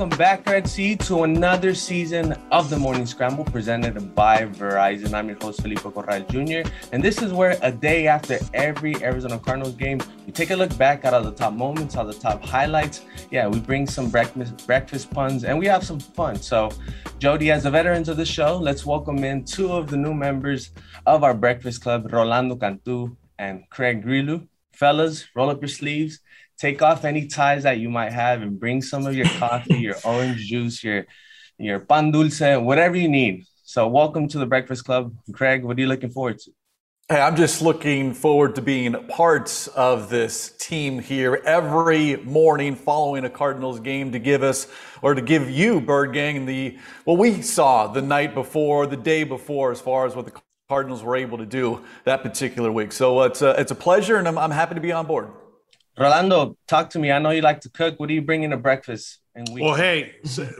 welcome back, Red Sea, to another season of the Morning Scramble presented by Verizon. I'm your host, Felipe Corral Jr., and this is where a day after every Arizona Cardinals game, we take a look back at all the top moments, all the top highlights. Yeah, we bring some breakfast, breakfast puns, and we have some fun. So, Jody, as the veterans of the show, let's welcome in two of the new members of our Breakfast Club, Rolando Cantu and Craig Grillo. Fellas, roll up your sleeves take off any ties that you might have and bring some of your coffee, your orange juice, your your pan dulce, whatever you need. So welcome to the Breakfast Club. Craig, what are you looking forward to? Hey, I'm just looking forward to being parts of this team here every morning following a Cardinals game to give us or to give you, Bird Gang, the what we saw the night before, the day before, as far as what the Cardinals were able to do that particular week. So it's a, it's a pleasure, and I'm, I'm happy to be on board. Rolando, talk to me. I know you like to cook. What are you bringing to breakfast? And we- well, hey,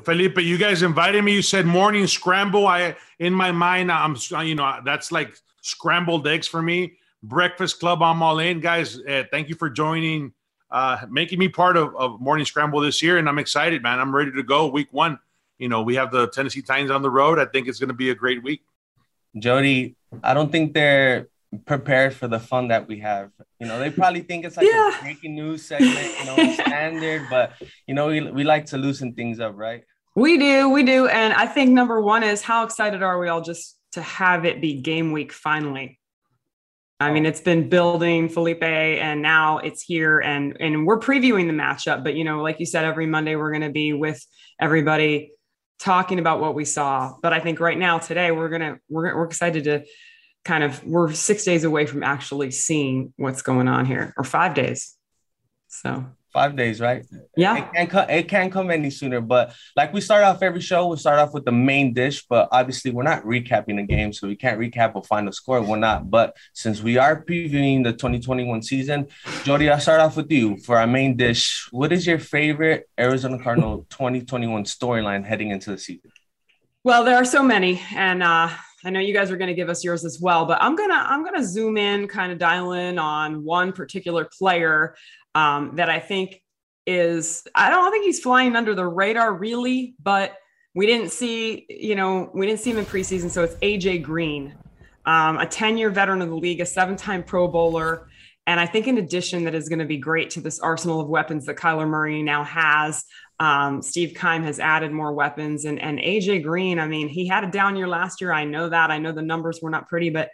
Felipe, you guys invited me. You said morning scramble. I, in my mind, I'm, you know, that's like scrambled eggs for me. Breakfast Club, I'm all in, guys. Uh, thank you for joining, uh, making me part of, of Morning Scramble this year, and I'm excited, man. I'm ready to go. Week one, you know, we have the Tennessee Titans on the road. I think it's going to be a great week. Jody, I don't think they're prepared for the fun that we have. You know, they probably think it's like yeah. a breaking news segment, you know, standard, but you know, we, we like to loosen things up, right? We do, we do. And I think number one is how excited are we all just to have it be game week finally? I mean, it's been building Felipe and now it's here and and we're previewing the matchup. But you know, like you said, every Monday we're gonna be with everybody talking about what we saw. But I think right now, today, we're gonna we're, we're excited to kind of we're six days away from actually seeing what's going on here or five days. So. Five days right? Yeah. It can't, come, it can't come any sooner but like we start off every show we start off with the main dish but obviously we're not recapping the game so we can't recap a final score. We're not but since we are previewing the 2021 season jody i'll start off with you for our main dish. What is your favorite arizona cardinal 2021 storyline heading into the season? Well there are so many and uh I know you guys are going to give us yours as well, but I'm gonna I'm gonna zoom in, kind of dial in on one particular player um, that I think is I don't think he's flying under the radar really, but we didn't see you know we didn't see him in preseason, so it's AJ Green, um, a 10 year veteran of the league, a seven time Pro Bowler. And I think, in addition, that is going to be great to this arsenal of weapons that Kyler Murray now has. Um, Steve Keim has added more weapons, and and AJ Green. I mean, he had a down year last year. I know that. I know the numbers were not pretty, but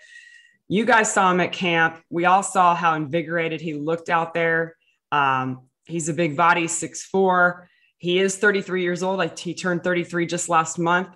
you guys saw him at camp. We all saw how invigorated he looked out there. Um, he's a big body, six four. He is 33 years old. Like he turned 33 just last month,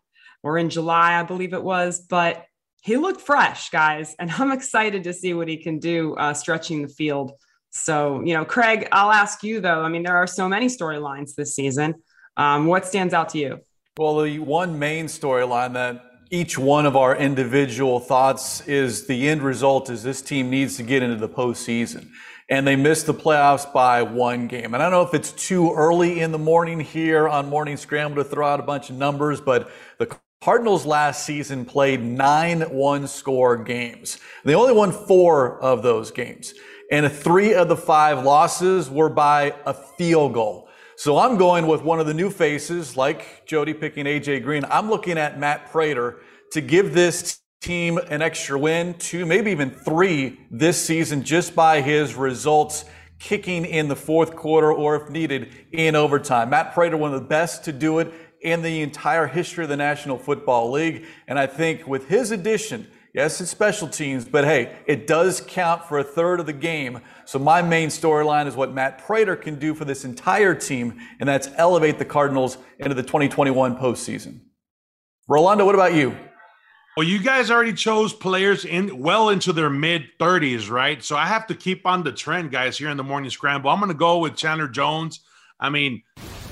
or in July, I believe it was. But he looked fresh, guys, and I'm excited to see what he can do uh, stretching the field. So, you know, Craig, I'll ask you though. I mean, there are so many storylines this season. Um, what stands out to you? Well, the one main storyline that each one of our individual thoughts is the end result is this team needs to get into the postseason. And they missed the playoffs by one game. And I don't know if it's too early in the morning here on Morning Scramble to throw out a bunch of numbers, but the Cardinals last season played nine one score games. They only won four of those games and three of the five losses were by a field goal. So I'm going with one of the new faces, like Jody picking AJ Green. I'm looking at Matt Prater to give this team an extra win, two, maybe even three this season, just by his results kicking in the fourth quarter or if needed in overtime. Matt Prater, one of the best to do it in the entire history of the National Football League. And I think with his addition, Yes, it's special teams, but hey, it does count for a third of the game. So my main storyline is what Matt Prater can do for this entire team, and that's elevate the Cardinals into the 2021 postseason. Rolando, what about you? Well, you guys already chose players in well into their mid 30s, right? So I have to keep on the trend, guys, here in the morning scramble. I'm going to go with Chandler Jones. I mean,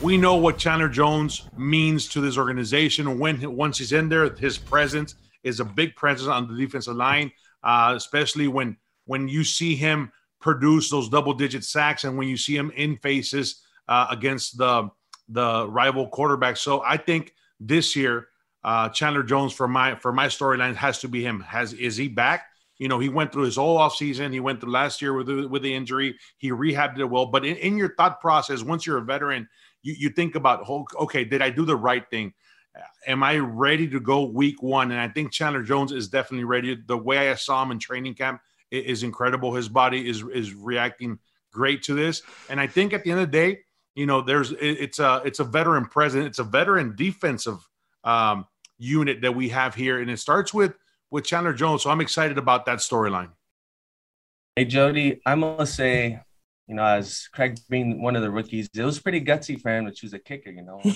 we know what Chandler Jones means to this organization when once he's in there, his presence – is a big presence on the defensive line, uh, especially when when you see him produce those double digit sacks and when you see him in faces uh, against the the rival quarterback. So I think this year uh, Chandler Jones for my for my storyline has to be him. Has is he back? You know, he went through his whole offseason. He went through last year with the, with the injury. He rehabbed it well. But in, in your thought process, once you're a veteran, you, you think about, okay, did I do the right thing? Am I ready to go week one? And I think Chandler Jones is definitely ready. The way I saw him in training camp is incredible. His body is is reacting great to this. And I think at the end of the day, you know, there's it's a it's a veteran present, it's a veteran defensive um, unit that we have here, and it starts with with Chandler Jones. So I'm excited about that storyline. Hey Jody, I must say, you know, as Craig being one of the rookies, it was pretty gutsy for him to choose a kicker. You know.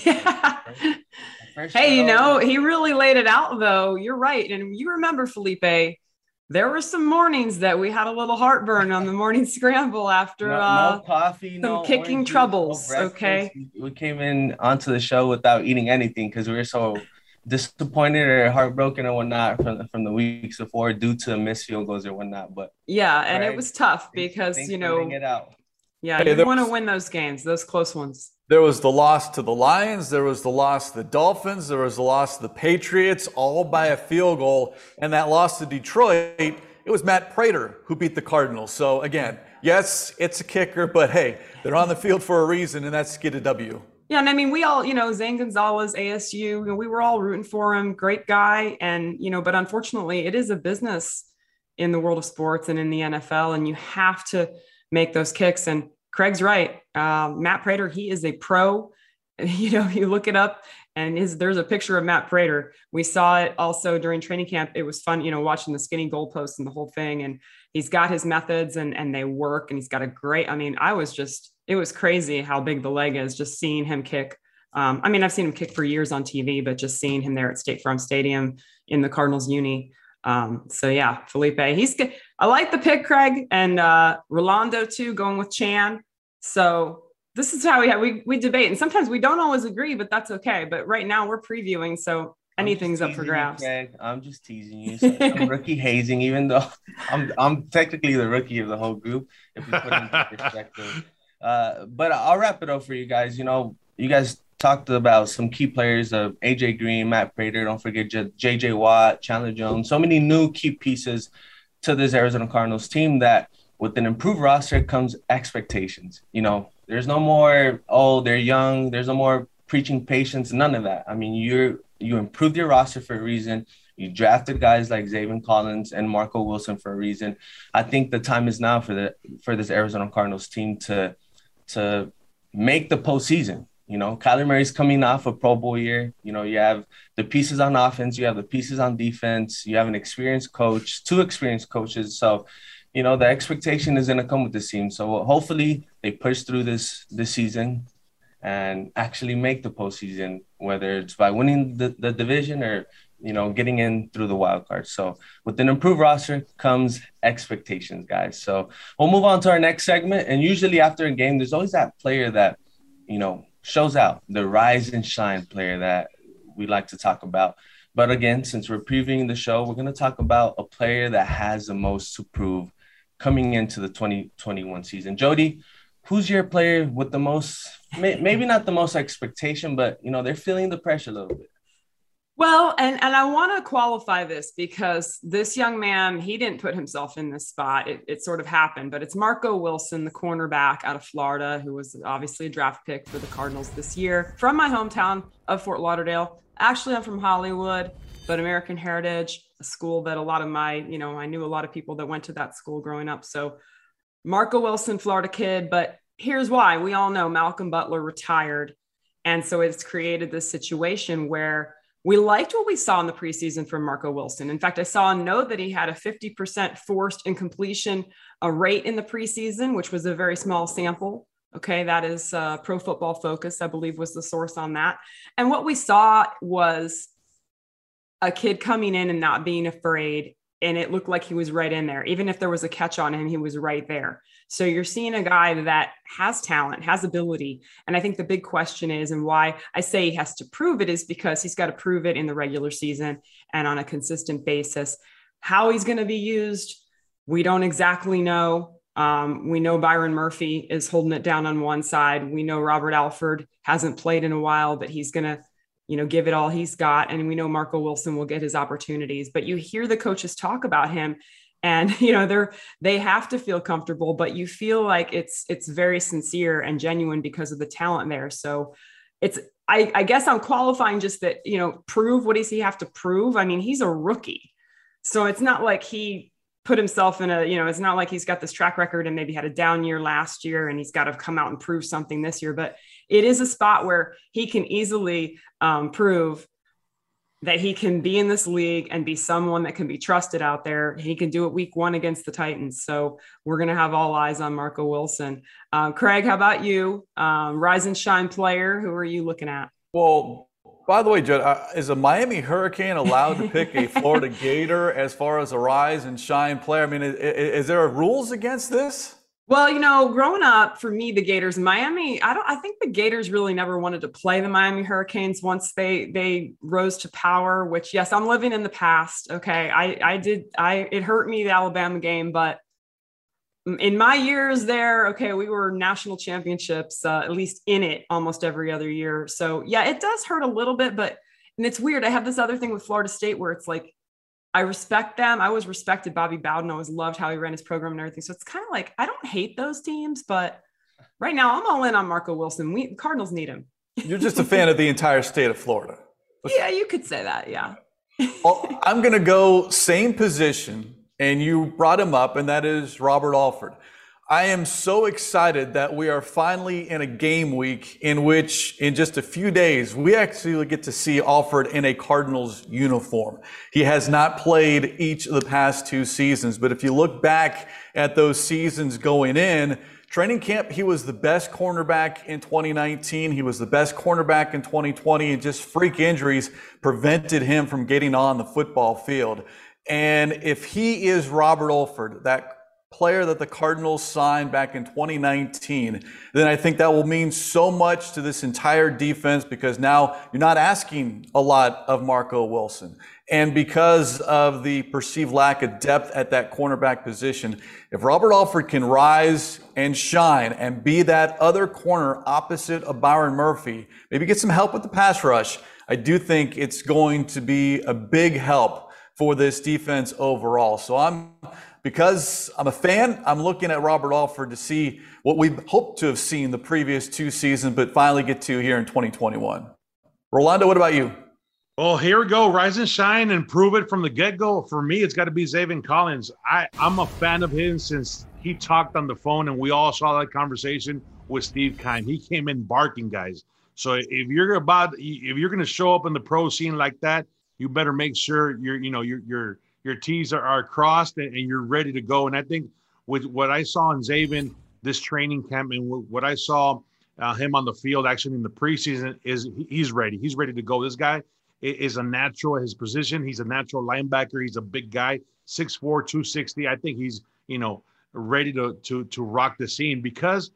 Yeah. hey, you know, he really laid it out though. You're right, and you remember Felipe there were some mornings that we had a little heartburn on the morning scramble after no, uh, no coffee, some no kicking oranges, troubles. No okay, we came in onto the show without eating anything because we were so disappointed or heartbroken or whatnot from from the weeks before due to missed field goals or whatnot. But yeah, and right, it was tough because you know, yeah, hey, you want to win those games, those close ones. There was the loss to the Lions. There was the loss to the Dolphins. There was the loss to the Patriots, all by a field goal. And that loss to Detroit, it was Matt Prater who beat the Cardinals. So again, yes, it's a kicker, but hey, they're on the field for a reason, and that's get a W. Yeah, and I mean, we all, you know, Zane Gonzalez, ASU, you know, we were all rooting for him. Great guy, and you know, but unfortunately, it is a business in the world of sports and in the NFL, and you have to make those kicks. And Craig's right. Um, Matt Prater, he is a pro. You know, you look it up and there's a picture of Matt Prater. We saw it also during training camp. It was fun, you know, watching the skinny goalposts and the whole thing. And he's got his methods and, and they work and he's got a great, I mean, I was just, it was crazy how big the leg is just seeing him kick. Um, I mean, I've seen him kick for years on TV, but just seeing him there at State Farm Stadium in the Cardinals uni. Um, so yeah, Felipe, he's good. I like the pick, Craig, and uh, Rolando too, going with Chan. So this is how we have, we we debate, and sometimes we don't always agree, but that's okay. But right now we're previewing, so anything's up for grabs. You, I'm just teasing you. So I'm rookie hazing, even though I'm I'm technically the rookie of the whole group. If we put it into perspective, uh, but I'll wrap it up for you guys. You know, you guys talked about some key players of AJ Green, Matt Prater. Don't forget JJ Watt, Chandler Jones. So many new key pieces to this Arizona Cardinals team that with an improved roster comes expectations. You know, there's no more, oh, they're young. There's no more preaching patience. None of that. I mean, you're you improved your roster for a reason. You drafted guys like Zaven Collins and Marco Wilson for a reason. I think the time is now for the for this Arizona Cardinals team to to make the postseason. You know, Kyler Murray's coming off a Pro Bowl year. You know, you have the pieces on offense, you have the pieces on defense, you have an experienced coach, two experienced coaches. So you know the expectation is going to come with this team. So hopefully they push through this this season and actually make the postseason, whether it's by winning the, the division or you know getting in through the wild card. So with an improved roster comes expectations, guys. So we'll move on to our next segment. And usually after a game, there's always that player that you know shows out, the rise and shine player that we like to talk about. But again, since we're previewing the show, we're going to talk about a player that has the most to prove coming into the 2021 season. Jody, who's your player with the most, maybe not the most expectation, but you know, they're feeling the pressure a little bit. Well, and and I want to qualify this because this young man, he didn't put himself in this spot. It, it sort of happened, but it's Marco Wilson, the cornerback out of Florida, who was obviously a draft pick for the Cardinals this year from my hometown of Fort Lauderdale. Actually, I'm from Hollywood but American Heritage, a school that a lot of my, you know, I knew a lot of people that went to that school growing up. So Marco Wilson, Florida kid, but here's why. We all know Malcolm Butler retired. And so it's created this situation where we liked what we saw in the preseason from Marco Wilson. In fact, I saw a note that he had a 50% forced incompletion a rate in the preseason, which was a very small sample. Okay, that is uh, Pro Football Focus, I believe, was the source on that. And what we saw was a kid coming in and not being afraid and it looked like he was right in there even if there was a catch on him he was right there so you're seeing a guy that has talent has ability and i think the big question is and why i say he has to prove it is because he's got to prove it in the regular season and on a consistent basis. How he's going to be used we don't exactly know. Um, we know byron murphy is holding it down on one side. We know robert alford hasn't played in a while but he's going to you know, give it all he's got. And we know Marco Wilson will get his opportunities, but you hear the coaches talk about him and you know they're they have to feel comfortable but you feel like it's it's very sincere and genuine because of the talent there. So it's I, I guess i'm qualifying just that you know prove what does he have to prove? I mean he's a rookie. So it's not like he put himself in a you know it's not like he's got this track record and maybe had a down year last year and he's got to come out and prove something this year but it is a spot where he can easily um, prove that he can be in this league and be someone that can be trusted out there. He can do it week one against the Titans. So we're going to have all eyes on Marco Wilson. Uh, Craig, how about you? Um, rise and shine player. Who are you looking at? Well, by the way, Judd, uh, is a Miami Hurricane allowed to pick a Florida Gator as far as a rise and shine player? I mean, is, is there rules against this? Well, you know, growing up for me, the Gators, Miami, I don't I think the Gators really never wanted to play the Miami Hurricanes once they they rose to power, which yes, I'm living in the past. Okay. I I did I it hurt me the Alabama game, but in my years there, okay, we were national championships, uh, at least in it almost every other year. So yeah, it does hurt a little bit, but and it's weird. I have this other thing with Florida State where it's like I respect them. I always respected Bobby Bowden. I always loved how he ran his program and everything. So it's kind of like I don't hate those teams, but right now I'm all in on Marco Wilson. We Cardinals need him. You're just a fan of the entire state of Florida. yeah, you could say that. Yeah. well, I'm going to go same position, and you brought him up, and that is Robert Alford. I am so excited that we are finally in a game week in which, in just a few days, we actually get to see Alford in a Cardinals uniform. He has not played each of the past two seasons, but if you look back at those seasons going in, training camp, he was the best cornerback in 2019. He was the best cornerback in 2020, and just freak injuries prevented him from getting on the football field. And if he is Robert Alford, that player that the Cardinals signed back in 2019, then I think that will mean so much to this entire defense because now you're not asking a lot of Marco Wilson. And because of the perceived lack of depth at that cornerback position, if Robert Alford can rise and shine and be that other corner opposite of Byron Murphy, maybe get some help with the pass rush, I do think it's going to be a big help for this defense overall. So I'm because I'm a fan, I'm looking at Robert Alford to see what we hoped to have seen the previous two seasons, but finally get to here in 2021. Rolando, what about you? Well, here we go. Rise and shine and prove it from the get go. For me, it's got to be Zaven Collins. I, I'm a fan of his since he talked on the phone and we all saw that conversation with Steve Keim. He came in barking, guys. So if you're about, if you're going to show up in the pro scene like that, you better make sure you're, you know, you're, you're, your T's are, are crossed and, and, you're ready to go. And I think with what I saw in Zaven this training camp and what I saw uh, him on the field actually in the preseason is he's ready. He's ready to go. This guy is a natural at his position. He's a natural linebacker. He's a big guy, 6'4", 260. I think he's, you know, ready to to to rock the scene because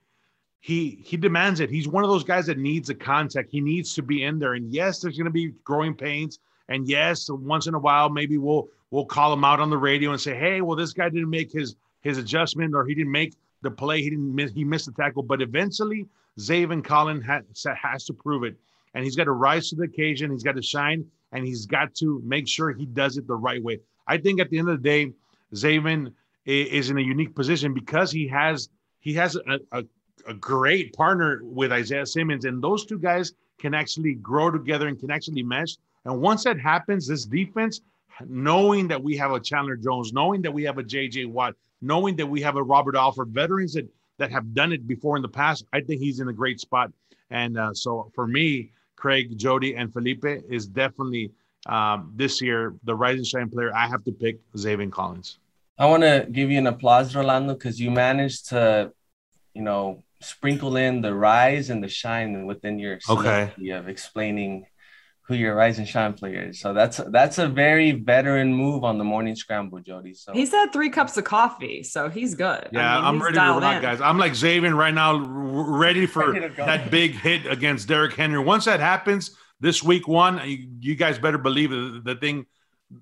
he he demands it. He's one of those guys that needs a contact. He needs to be in there. And yes, there's going to be growing pains. And yes, once in a while, maybe we'll we'll call him out on the radio and say, "Hey, well, this guy didn't make his his adjustment, or he didn't make the play. He didn't miss. He missed the tackle." But eventually, Zaven Collins has, has to prove it, and he's got to rise to the occasion. He's got to shine, and he's got to make sure he does it the right way. I think at the end of the day, Zaven is in a unique position because he has he has a, a, a great partner with Isaiah Simmons, and those two guys can actually grow together and can actually mesh. And once that happens, this defense knowing that we have a Chandler Jones, knowing that we have a JJ Watt, knowing that we have a Robert Alford, veterans that that have done it before in the past, I think he's in a great spot. And uh, so for me, Craig, Jody, and Felipe is definitely um, this year the rising shine player. I have to pick Zaven Collins. I want to give you an applause, Rolando, because you managed to, you know, sprinkle in the rise and the shine within your okay of explaining who your rise and shine player is. So that's that's a very veteran move on the morning scramble, Jody. So he's had three cups of coffee, so he's good. Yeah, I am ready to rock, guys. I'm like Zaven right now, ready for ready that big hit against Derrick Henry. Once that happens, this week one, you, you guys better believe the, the thing.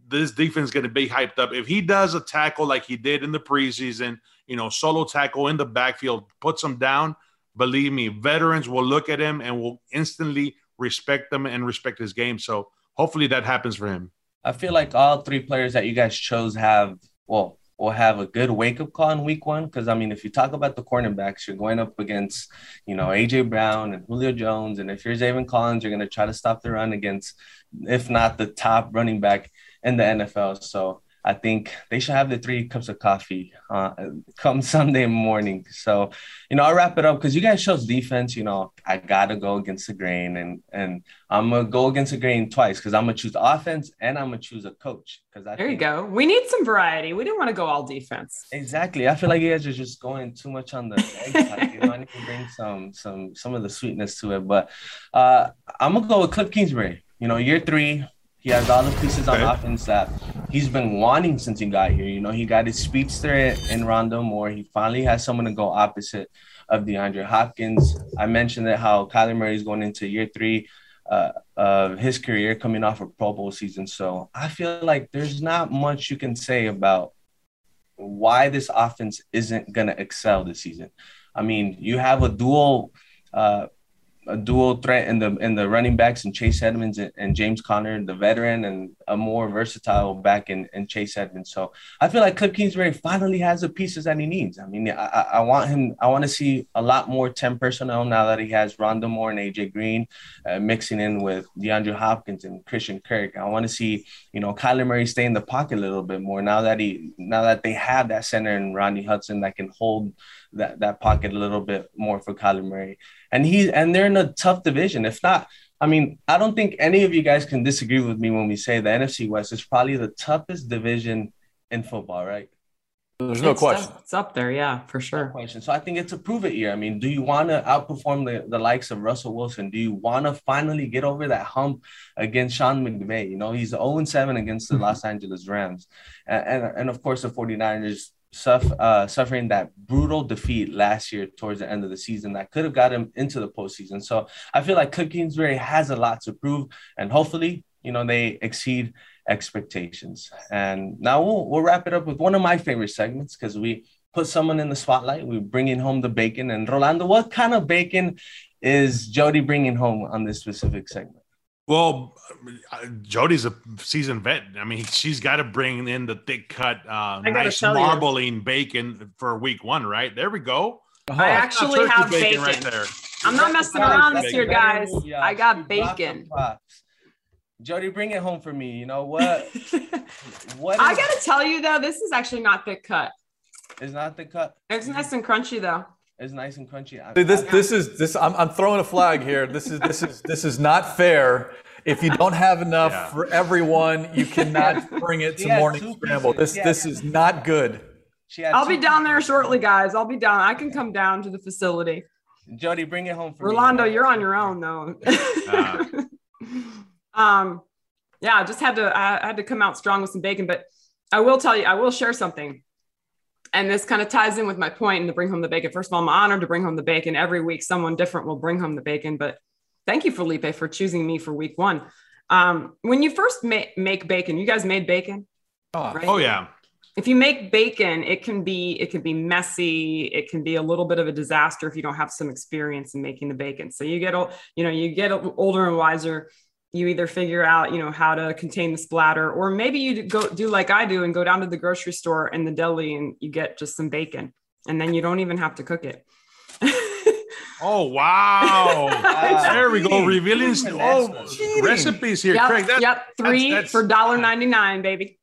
This defense is going to be hyped up. If he does a tackle like he did in the preseason, you know, solo tackle in the backfield, puts him down. Believe me, veterans will look at him and will instantly respect them and respect his game. So hopefully that happens for him. I feel like all three players that you guys chose have, well, will have a good wake up call in week one. Because I mean, if you talk about the cornerbacks, you're going up against, you know, AJ Brown and Julio Jones, and if you're Zaven Collins, you're going to try to stop the run against, if not the top running back in the NFL. So I think they should have the three cups of coffee uh, come Sunday morning. So, you know, I'll wrap it up because you guys chose defense. You know, I gotta go against the grain, and and I'm gonna go against the grain twice because I'm gonna choose offense and I'm gonna choose a coach. Because there you go. We need some variety. We didn't want to go all defense. Exactly. I feel like you guys are just going too much on the egg. You know, I need to bring some some some of the sweetness to it. But uh, I'm gonna go with Cliff Kingsbury. You know, year three, he has all the pieces on offense that he's been wanting since he got here. You know, he got his speedster in Rondo Moore. He finally has someone to go opposite of DeAndre Hopkins. I mentioned that how Kyler Murray is going into year three uh, of his career, coming off a Pro Bowl season. So I feel like there's not much you can say about why this offense isn't going to excel this season. I mean, you have a dual uh, a dual threat in the in the running backs and Chase Edmonds and, and, James Conner, the veteran, and a more versatile back in, in Chase Edmonds. So I feel like Cliff Kingsbury finally has the pieces that he needs. I mean, I, I want him. I want to see a lot more ten personnel now that he has Rondale Moore and AJ Green uh, mixing in with DeAndre Hopkins and Christian Kirk. I want to see you know Kyler Murray stay in the pocket a little bit more now that he now that they have that center and Rodney Hudson that can hold that that pocket a little bit more for Kyler Murray and he and they're in a tough division. If not, I mean, I don't think any of you guys can disagree with me when we say the NFC West is probably the toughest division in football, right? There's no it's question. Up, it's up there, yeah, for sure. No question. So I think it's a prove it year. I mean, do you want to outperform the, the likes of Russell Wilson? Do you want to finally get over that hump against Sean McVay? You know, he's 0 7 against the mm-hmm. Los Angeles Rams. And, and, and of course, the 49ers suffer, uh, suffering that brutal defeat last year towards the end of the season that could have got him into the postseason. So I feel like Cliff Kingsbury has a lot to prove, and hopefully, you know, they exceed expectations. And now we'll, we'll wrap it up with one of my favorite segments because we put someone in the spotlight. We're bringing home the bacon. And Rolando, what kind of bacon is Jody bringing home on this specific segment? Well, uh, Jody's a seasoned vet. I mean, she's got to bring in the thick cut, uh, nice marbling you. bacon for week one, right? There we go. Uh-huh. I actually have bacon, bacon, right there. I'm not messing around this year, guys. I got bacon. Jody, bring it home for me. You know what? what? Is- I gotta tell you though, this is actually not thick cut. It's not thick cut. It's nice and crunchy though. It's nice and crunchy. I, this I, this is this. I'm, I'm throwing a flag here. This is this is this is not fair. If you don't have enough yeah. for everyone, you cannot bring it to morning scramble. This this is not good. I'll be down there shortly, guys. I'll be down. I can come down to the facility. Jody, bring it home for Rolando. Me. You're on your own though. uh. um, yeah, I just had to. I had to come out strong with some bacon, but I will tell you, I will share something and this kind of ties in with my point and to bring home the bacon. First of all, I'm honored to bring home the bacon. Every week, someone different will bring home the bacon. But thank you, Felipe, for choosing me for week one. Um, when you first ma- make bacon, you guys made bacon. Oh, right? oh yeah. If you make bacon, it can be it can be messy. It can be a little bit of a disaster if you don't have some experience in making the bacon. So you get old, you know you get older and wiser you either figure out you know how to contain the splatter or maybe you go do like i do and go down to the grocery store in the deli and you get just some bacon and then you don't even have to cook it oh wow there we go revealing oh, recipes here yep, Craig, that, yep three that's, that's, for dollar 99 baby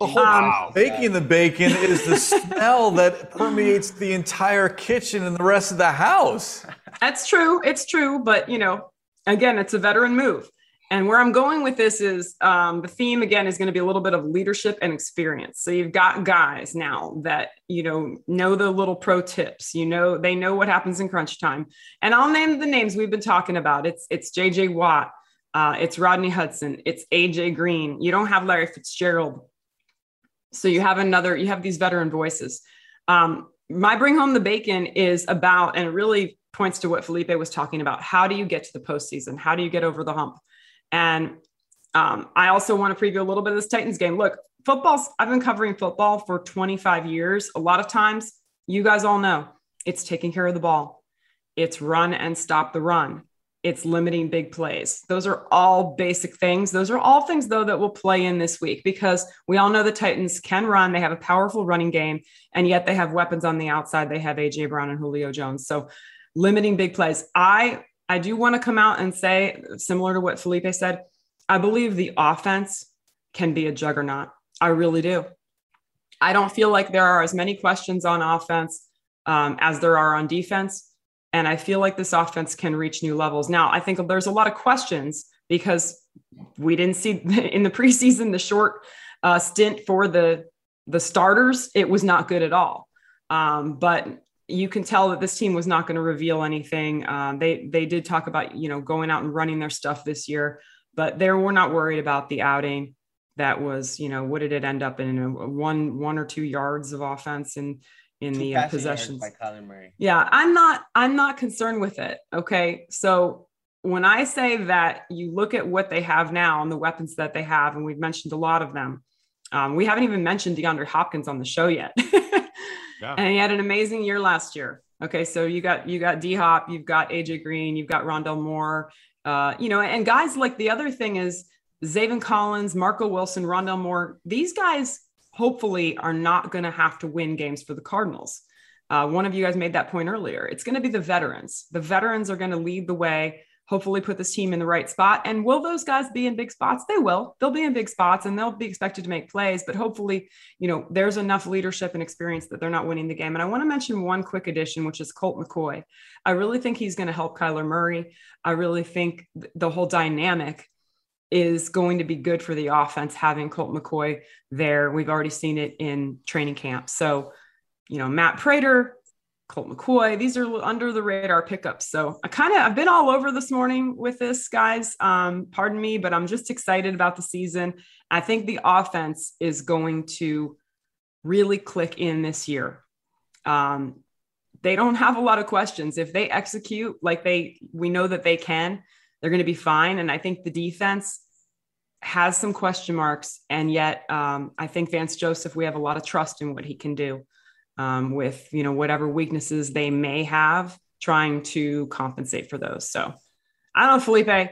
the whole um, baking the bacon is the smell that permeates the entire kitchen and the rest of the house. That's true. It's true. But, you know, again, it's a veteran move. And where I'm going with this is um, the theme again is going to be a little bit of leadership and experience. So you've got guys now that you know know the little pro tips. You know they know what happens in crunch time. And I'll name the names we've been talking about. It's it's J.J. Watt, uh, it's Rodney Hudson, it's A.J. Green. You don't have Larry Fitzgerald, so you have another. You have these veteran voices. Um, my bring home the bacon is about and it really points to what Felipe was talking about. How do you get to the postseason? How do you get over the hump? And um, I also want to preview a little bit of this Titans game. Look, football's, I've been covering football for 25 years. A lot of times, you guys all know it's taking care of the ball, it's run and stop the run. it's limiting big plays. Those are all basic things. Those are all things, though, that will play in this week because we all know the Titans can run. They have a powerful running game, and yet they have weapons on the outside. They have AJ Brown and Julio Jones. So limiting big plays. I I do want to come out and say, similar to what Felipe said, I believe the offense can be a juggernaut. I really do. I don't feel like there are as many questions on offense um, as there are on defense. And I feel like this offense can reach new levels. Now, I think there's a lot of questions because we didn't see in the preseason the short uh, stint for the the starters. It was not good at all. Um, but you can tell that this team was not going to reveal anything. Um, they they did talk about you know going out and running their stuff this year, but they were not worried about the outing. That was you know what did it end up in? One one or two yards of offense and in Two the uh, possessions by Kyler Murray. Yeah, I'm not I'm not concerned with it. Okay, so when I say that you look at what they have now and the weapons that they have, and we've mentioned a lot of them. Um, we haven't even mentioned DeAndre Hopkins on the show yet, yeah. and he had an amazing year last year. Okay, so you got you got D Hop, you've got AJ Green, you've got Rondale Moore, uh, you know, and guys like the other thing is Zaven Collins, Marco Wilson, Rondale Moore. These guys hopefully are not going to have to win games for the Cardinals. Uh, one of you guys made that point earlier. It's going to be the veterans. The veterans are going to lead the way, hopefully put this team in the right spot. And will those guys be in big spots? They will. They'll be in big spots and they'll be expected to make plays. But hopefully, you know, there's enough leadership and experience that they're not winning the game. And I want to mention one quick addition, which is Colt McCoy. I really think he's going to help Kyler Murray. I really think the whole dynamic is going to be good for the offense having Colt McCoy there. We've already seen it in training camp. So, you know, Matt Prater, Colt McCoy, these are under the radar pickups. So I kind of I've been all over this morning with this, guys. Um, pardon me, but I'm just excited about the season. I think the offense is going to really click in this year. Um, they don't have a lot of questions. If they execute like they we know that they can, they're going to be fine. And I think the defense has some question marks, and yet um, I think Vance Joseph, we have a lot of trust in what he can do um, with you know whatever weaknesses they may have, trying to compensate for those. So I don't know, Felipe.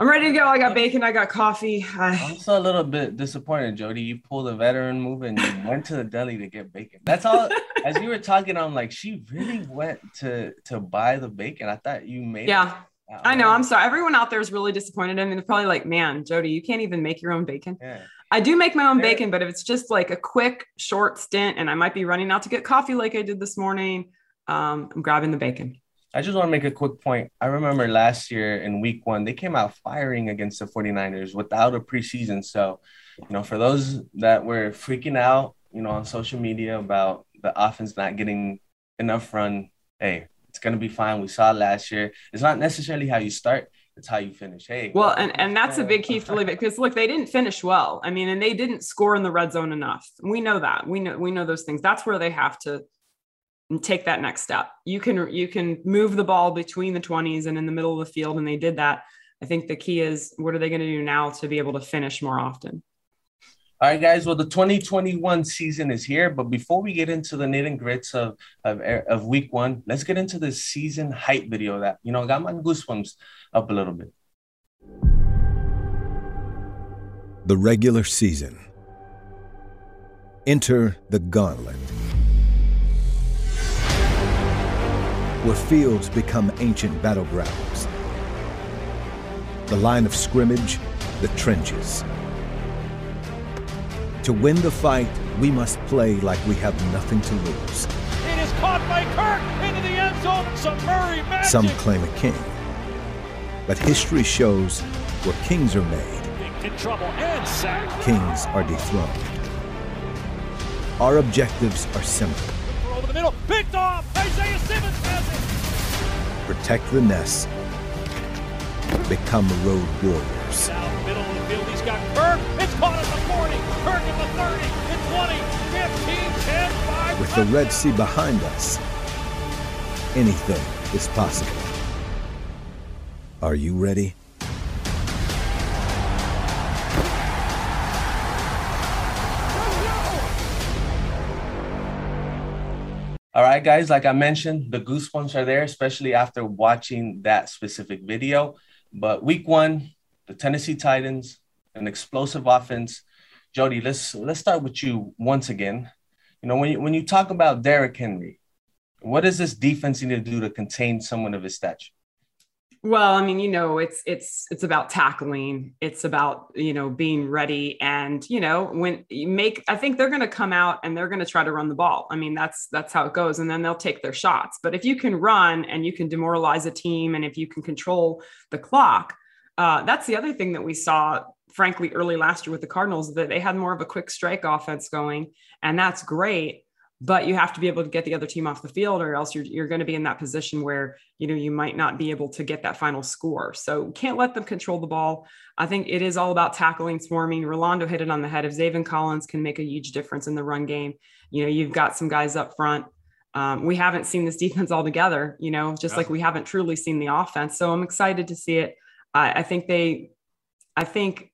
I'm ready to go. I got bacon. I got coffee. I... I'm still a little bit disappointed, Jody. You pulled a veteran move and you went to the deli to get bacon. That's all. As you were talking, I'm like, she really went to to buy the bacon. I thought you made. Yeah. It I know. I'm sorry. Everyone out there is really disappointed. I mean, they're probably like, man, Jody, you can't even make your own bacon. Yeah. I do make my own bacon, but if it's just like a quick, short stint and I might be running out to get coffee like I did this morning, um, I'm grabbing the bacon. I just want to make a quick point. I remember last year in week one, they came out firing against the 49ers without a preseason. So, you know, for those that were freaking out, you know, on social media about the offense not getting enough run, hey, it's going to be fine. We saw last year. It's not necessarily how you start, it's how you finish. Hey. Well, and, and that's a big key Felipe because look, they didn't finish well. I mean, and they didn't score in the red zone enough. We know that. We know we know those things. That's where they have to take that next step. You can you can move the ball between the 20s and in the middle of the field, and they did that. I think the key is what are they going to do now to be able to finish more often? All right, guys. Well, the 2021 season is here, but before we get into the knit and grits of, of of week one, let's get into the season hype video that you know got my goosebumps up a little bit. The regular season. Enter the gauntlet, where fields become ancient battlegrounds. The line of scrimmage, the trenches to win the fight, we must play like we have nothing to lose. It is caught by Kirk into the end zone. Some Murray magic. Some claim a king. But history shows where kings are made, in trouble and sacked. kings are dethroned. Our objectives are simple. Over the middle, picked off. Isaiah Simmons has it. Protect the nest. Become road warriors. Down middle of the field, he's got Kirk. It's caught at the 40. Kirk at the 30, the 20, 15, 10, 5. With the Red Sea behind us, anything is possible. Are you ready? All right, right, guys, like I mentioned, the goosebumps are there, especially after watching that specific video. But week one, the Tennessee Titans, an explosive offense. Jody, let's let's start with you once again. You know, when you when you talk about Derrick Henry, what does this defense need to do to contain someone of his stature? Well, I mean, you know, it's it's it's about tackling. It's about you know being ready, and you know when you make. I think they're going to come out and they're going to try to run the ball. I mean, that's that's how it goes, and then they'll take their shots. But if you can run and you can demoralize a team, and if you can control the clock, uh, that's the other thing that we saw, frankly, early last year with the Cardinals that they had more of a quick strike offense going, and that's great but you have to be able to get the other team off the field or else you're, you're going to be in that position where you know you might not be able to get that final score. So can't let them control the ball. I think it is all about tackling swarming. Rolando hit it on the head. If zaven collins can make a huge difference in the run game you know you've got some guys up front. Um, we haven't seen this defense all together you know just yeah. like we haven't truly seen the offense. So i'm excited to see it. I think they i think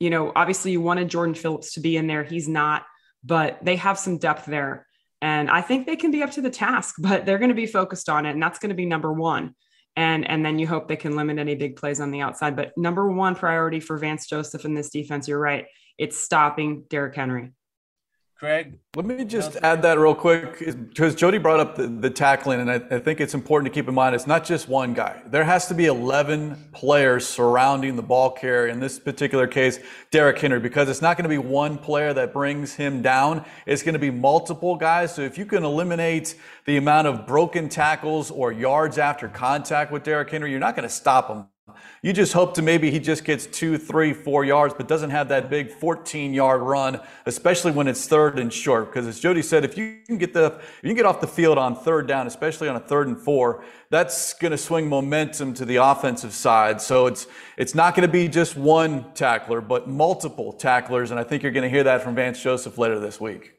you know obviously you wanted jordan phillips to be in there he's not but they have some depth there and I think they can be up to the task, but they're going to be focused on it. And that's going to be number one. And, and then you hope they can limit any big plays on the outside. But number one priority for Vance Joseph in this defense, you're right. It's stopping Derrick Henry. Craig. Let me just add that real quick because Jody brought up the, the tackling, and I, I, think it's important to keep in mind it's not just one guy. There has to be 11 players surrounding the ball carrier, in this particular case, Derrick Henry, because it's not going to be one player that brings him down. It's going to be multiple guys. So if you can eliminate the amount of broken tackles or yards after contact with Derrick Henry, you're not going to stop him you just hope to maybe he just gets two, three, four yards, but doesn't have that big 14 yard run, especially when it's third and short. Because as Jody said, if you can get the, if you can get off the field on third down, especially on a third and four, that's going to swing momentum to the offensive side. So it's, it's not going to be just one tackler, but multiple tacklers. And I think you're going to hear that from Vance Joseph later this week.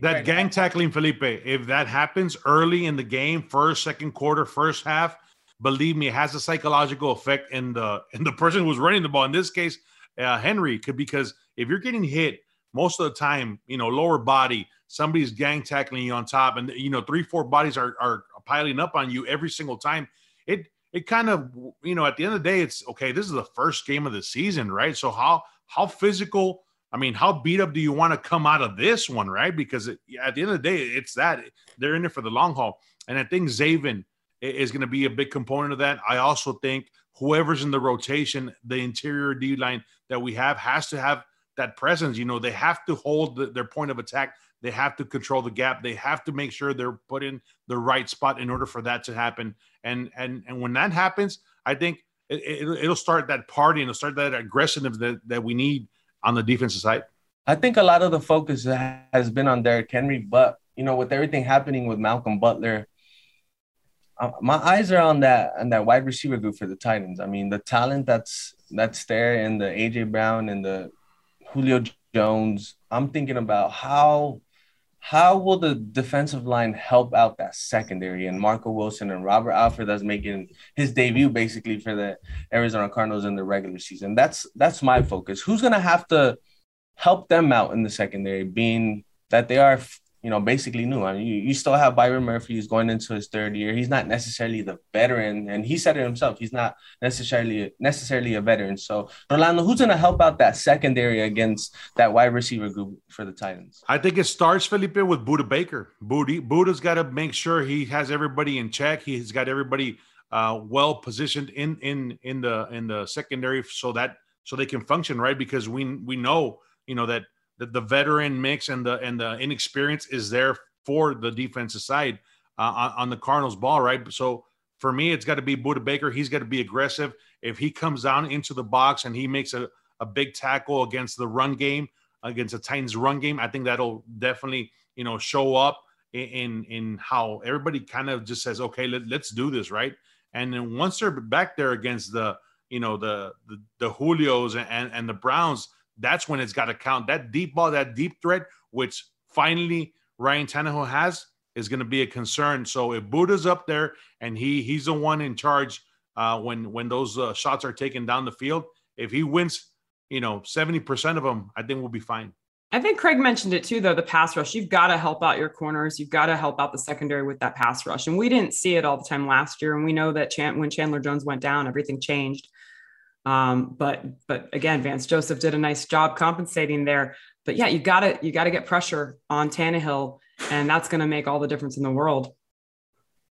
that gang tackling, Felipe, if that happens early in the game, first, second quarter, first half, believe me, it has a psychological effect in the in the person who's running the ball. In this case, uh, Henry could because if you're getting hit most of the time, you know, lower body, somebody's gang tackling you on top, and you know, three, four bodies are are piling up on you every single time. It it kind of you know at the end of the day, it's okay. This is the first game of the season, right? So how how physical. I mean, how beat up do you want to come out of this one, right? Because it, at the end of the day, it's that they're in it for the long haul. And I think Zaven, is going to be a big component of that. I also think whoever's in the rotation, the interior D line that we have has to have that presence. You know, they have to hold the, their point of attack. They have to control the gap. They have to make sure they're put in the right spot in order for that to happen. And and and when that happens, I think it, will it, start that party and it'll start that aggressiveness that, that we need on the defensive side. I think a lot of the focus has been on Derrick Henry, but you know, with everything happening with Malcolm Butler, uh, my eyes are on that on that wide receiver group for the Titans. I mean, the talent that's that's there in the AJ Brown and the Julio Jones. I'm thinking about how how will the defensive line help out that secondary and Marco Wilson and Robert Alford that's making his debut basically for the Arizona Cardinals in the regular season. That's that's my focus. Who's gonna have to help them out in the secondary, being that they are you know, basically new. I mean, you, you still have Byron Murphy who's going into his third year. He's not necessarily the veteran, and he said it himself. He's not necessarily necessarily a veteran. So, Rolando, who's going to help out that secondary against that wide receiver group for the Titans? I think it starts, Felipe, with Budda Baker. Budda, Budda's got to make sure he has everybody in check. He's got everybody uh, well positioned in in in the in the secondary so that so they can function right because we we know you know that the, the veteran mix and the and the inexperience is there for the defensive side uh, on, on, the Cardinals ball, right? So for me, it's got to be Budda Baker. He's got to be aggressive. If he comes down into the box and he makes a, a big tackle against the run game, against the Titans run game, I think that'll definitely, you know, show up in in how everybody kind of just says, okay, let, let's do this, right? And then once they're back there against the, you know, the the, the Julios and, and the Browns – that's when it's got to count. That deep ball, that deep threat, which finally Ryan Tannehill has, is going to be a concern. So if Budda's up there and he he's the one in charge uh, when when those uh, shots are taken down the field, if he wins, you know, seventy percent of them, I think we'll be fine. I think Craig mentioned it too, though. The pass rush, you've got to help out your corners. You've got to help out the secondary with that pass rush. And we didn't see it all the time last year. And we know that Chan- when Chandler Jones went down, everything changed. Um, but but again, Vance Joseph did a nice job compensating there. But yeah, you gotta you gotta get pressure on Tannehill, and that's gonna make all the difference in the world.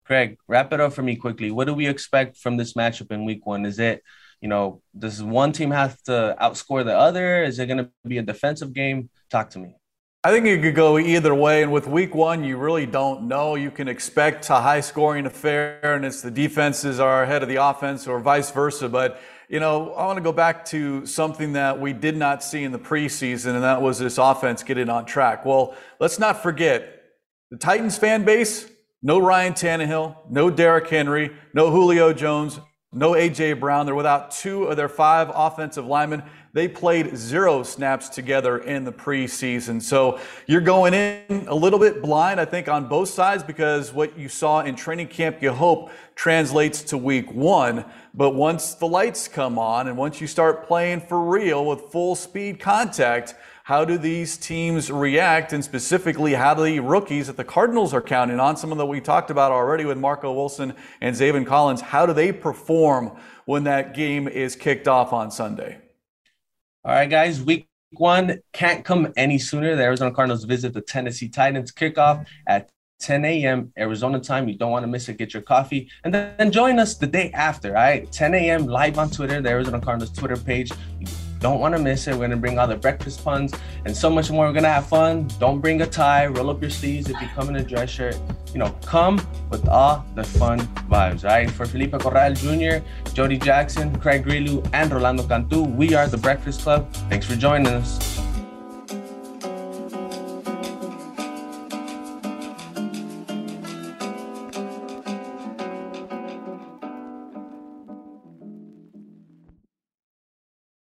Craig, wrap it up for me quickly. What do we expect from this matchup in week one? Is it you know, does one team have to outscore the other? Is it going to be a defensive game? Talk to me. I think it could go either way. And with week one, you really don't know. You can expect a high scoring affair and it's the defenses are ahead of the offense or vice versa. But, you know, I want to go back to something that we did not see in the preseason, and that was this offense getting on track. Well, let's not forget the Titans fan base, no Ryan Tannehill, no Derrick Henry, no Julio Jones, no A.J. Brown. They're without two of their five offensive linemen. They played zero snaps together in the preseason. So you're going in a little bit blind, I think, on both sides because what you saw in training camp, you hope, translates to week one. But once the lights come on and once you start playing for real with full speed contact, how do these teams react? And specifically, how do the rookies that the Cardinals are counting on, some of that we talked about already with Marco Wilson and Zaven Collins, how do they perform when that game is kicked off on Sunday? All right, guys, week one can't come any sooner. The Arizona Cardinals visit the Tennessee Titans kickoff at 10 a.m. Arizona time. You don't want to miss it. Get your coffee and then join us the day after, all right? 10 a.m. live on Twitter, the Arizona Cardinals Twitter page. Don't want to miss it. We're going to bring all the breakfast puns and so much more. We're going to have fun. Don't bring a tie. Roll up your sleeves if you come in a dress shirt. You know, come with all the fun vibes, right? For Felipe Corral Jr., Jody Jackson, Craig Grialou, and Rolando Cantu, we are the Breakfast Club. Thanks for joining us.